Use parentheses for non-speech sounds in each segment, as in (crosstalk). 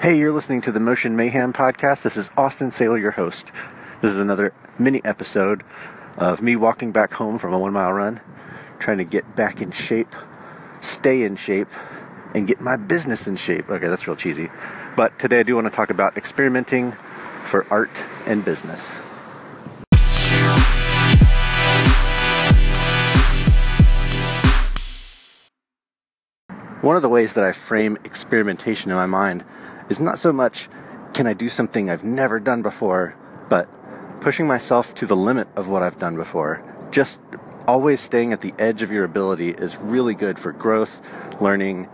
Hey, you're listening to the Motion Mayhem podcast. This is Austin Saylor, your host. This is another mini episode of me walking back home from a one mile run, trying to get back in shape, stay in shape, and get my business in shape. Okay, that's real cheesy. But today I do want to talk about experimenting for art and business. One of the ways that I frame experimentation in my mind is not so much can I do something I've never done before, but pushing myself to the limit of what I've done before. Just always staying at the edge of your ability is really good for growth, learning,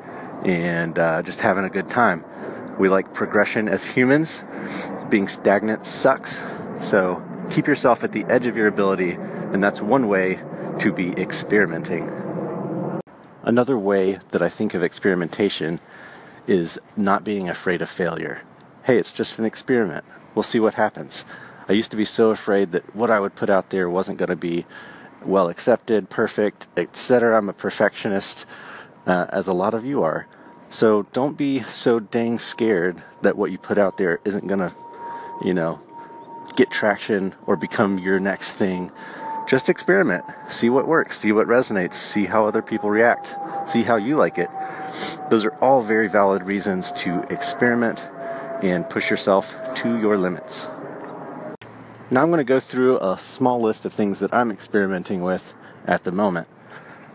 and uh, just having a good time. We like progression as humans. Being stagnant sucks. So keep yourself at the edge of your ability, and that's one way to be experimenting. Another way that I think of experimentation is not being afraid of failure. Hey, it's just an experiment. We'll see what happens. I used to be so afraid that what I would put out there wasn't going to be well accepted, perfect, etc. I'm a perfectionist, uh, as a lot of you are. So don't be so dang scared that what you put out there isn't going to, you know, get traction or become your next thing just experiment. See what works, see what resonates, see how other people react, see how you like it. Those are all very valid reasons to experiment and push yourself to your limits. Now I'm going to go through a small list of things that I'm experimenting with at the moment.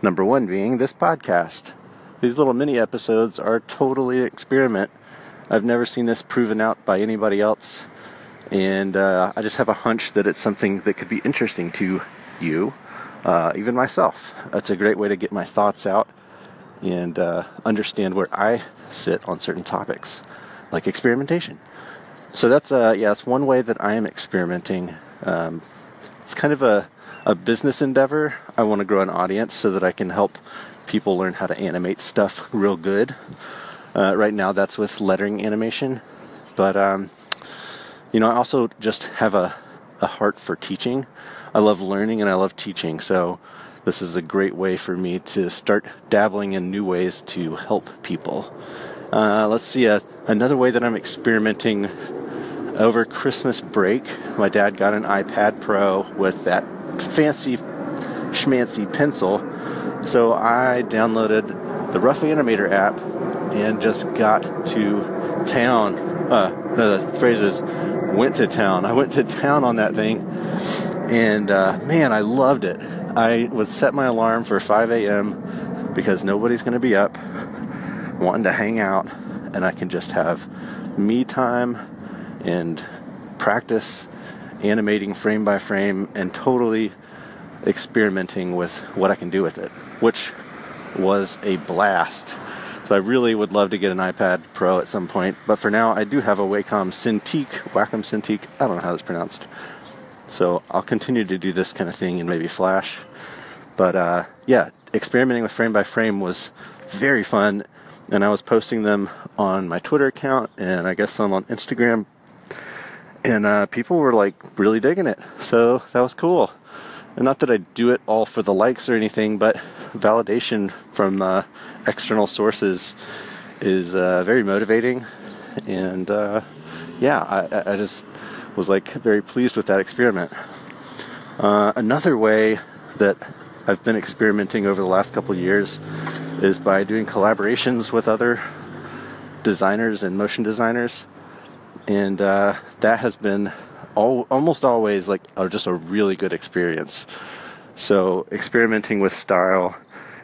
Number one being this podcast. These little mini episodes are totally an experiment. I've never seen this proven out by anybody else, and uh, I just have a hunch that it's something that could be interesting to you, uh, even myself. It's a great way to get my thoughts out and uh, understand where I sit on certain topics, like experimentation. So that's uh, yeah, that's one way that I am experimenting. Um, it's kind of a a business endeavor. I want to grow an audience so that I can help people learn how to animate stuff real good. Uh, right now, that's with lettering animation, but um, you know, I also just have a a heart for teaching. I love learning and I love teaching. So this is a great way for me to start dabbling in new ways to help people. Uh, let's see, uh, another way that I'm experimenting over Christmas break, my dad got an iPad Pro with that fancy schmancy pencil. So I downloaded the Rough Animator app and just got to town. Uh, the phrase is went to town. I went to town on that thing and uh, man, I loved it. I would set my alarm for 5 a.m. because nobody's going to be up wanting to hang out, and I can just have me time and practice animating frame by frame and totally experimenting with what I can do with it, which was a blast. So I really would love to get an iPad Pro at some point, but for now I do have a Wacom Cintiq, Wacom Cintiq, I don't know how it's pronounced, so I'll continue to do this kind of thing in maybe Flash. But uh, yeah, experimenting with frame by frame was very fun, and I was posting them on my Twitter account and I guess some on Instagram, and uh, people were like really digging it. So that was cool. And not that I do it all for the likes or anything, but validation from uh, external sources is uh, very motivating. And uh, yeah, I, I just was like very pleased with that experiment. Uh, another way that I've been experimenting over the last couple years is by doing collaborations with other designers and motion designers, and uh, that has been all, almost always like just a really good experience. So experimenting with style,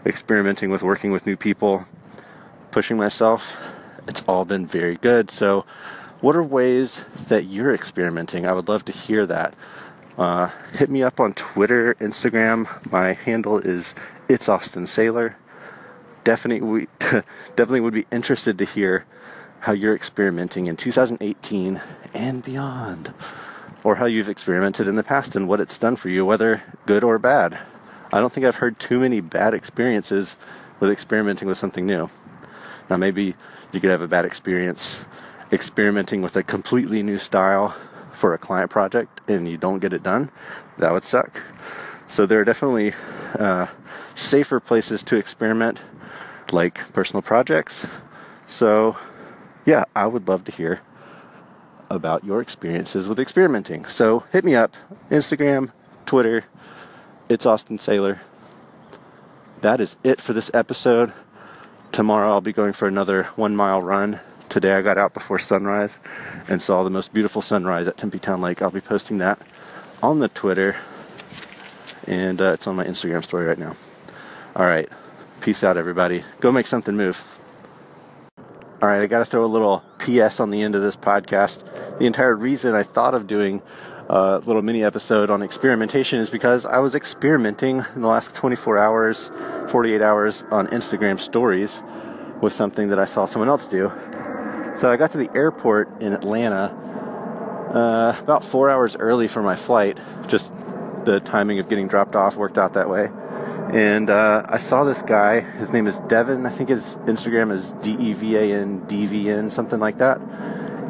experimenting with working with new people, pushing myself, it's all been very good. So what are ways that you're experimenting? I would love to hear that. Uh, hit me up on Twitter, Instagram. My handle is it's Austin Saylor. Definitely, (laughs) definitely would be interested to hear how you're experimenting in 2018 and beyond, or how you've experimented in the past and what it's done for you, whether good or bad. I don't think I've heard too many bad experiences with experimenting with something new. Now, maybe you could have a bad experience experimenting with a completely new style for a client project and you don't get it done, that would suck. So there are definitely uh, safer places to experiment, like personal projects. So yeah, I would love to hear about your experiences with experimenting. So hit me up Instagram, Twitter. It's Austin Saylor. That is it for this episode. Tomorrow I'll be going for another one mile run. Today I got out before sunrise and saw the most beautiful sunrise at Tempe Town Lake. I'll be posting that on the Twitter and uh, it's on my Instagram story right now. All right. Peace out, everybody. Go make something move. All right, I got to throw a little PS on the end of this podcast. The entire reason I thought of doing a little mini episode on experimentation is because I was experimenting in the last 24 hours, 48 hours on Instagram stories with something that I saw someone else do. So I got to the airport in Atlanta uh, about four hours early for my flight. Just the timing of getting dropped off worked out that way. And uh, I saw this guy. His name is Devin. I think his Instagram is D E V A N D V N, something like that.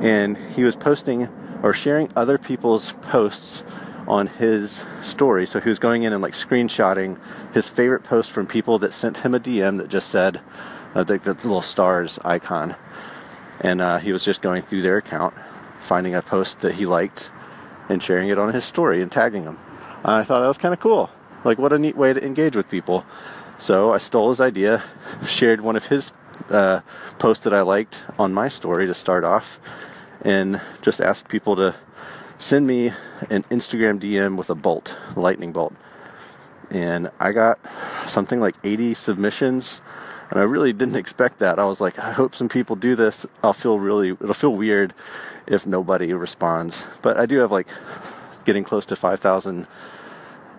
And he was posting or sharing other people's posts on his story. So he was going in and like screenshotting his favorite post from people that sent him a DM that just said uh, the, the little stars icon. And uh, he was just going through their account, finding a post that he liked, and sharing it on his story and tagging them. I thought that was kind of cool. Like, what a neat way to engage with people. So I stole his idea, (laughs) shared one of his uh, posts that I liked on my story to start off, and just asked people to send me an Instagram DM with a bolt, a lightning bolt. And I got something like 80 submissions, and I really didn't expect that. I was like, I hope some people do this. I'll feel really, it'll feel weird if nobody responds. But I do have like getting close to 5,000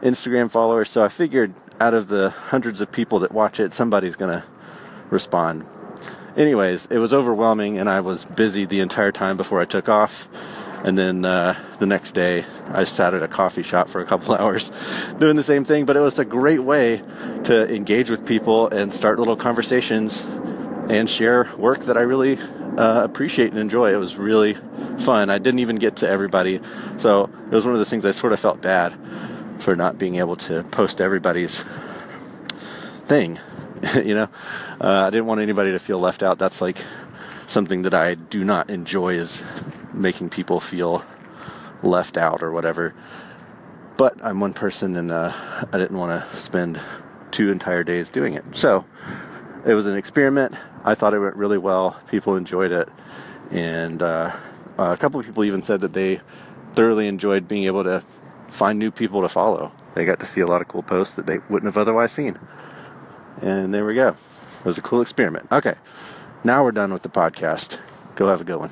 Instagram followers, so I figured out of the hundreds of people that watch it, somebody's to respond. Anyways, it was overwhelming, and I was busy the entire time before I took off. And then uh, the next day, I sat at a coffee shop for a couple (laughs) hours doing the same thing. But it was a great way to engage with people and start little conversations and share work that I really uh, appreciate and enjoy. It was really fun. I didn't even get to everybody. So it was one of the things I sort of felt bad for not being able to post everybody's thing. (laughs) you know, uh, I didn't want anybody to feel left out. That's like something that I do not enjoy is making people feel left out or whatever. But I'm one person and uh, I didn't want to spend two entire days doing it. So it was an experiment. I thought it went really well. People enjoyed it. And uh, a couple of people even said that they thoroughly enjoyed being able to find new people to follow. They got to see a lot of cool posts that they wouldn't have otherwise seen. And there we go. It was a cool experiment. Okay, now we're done with the podcast. Go have a good one.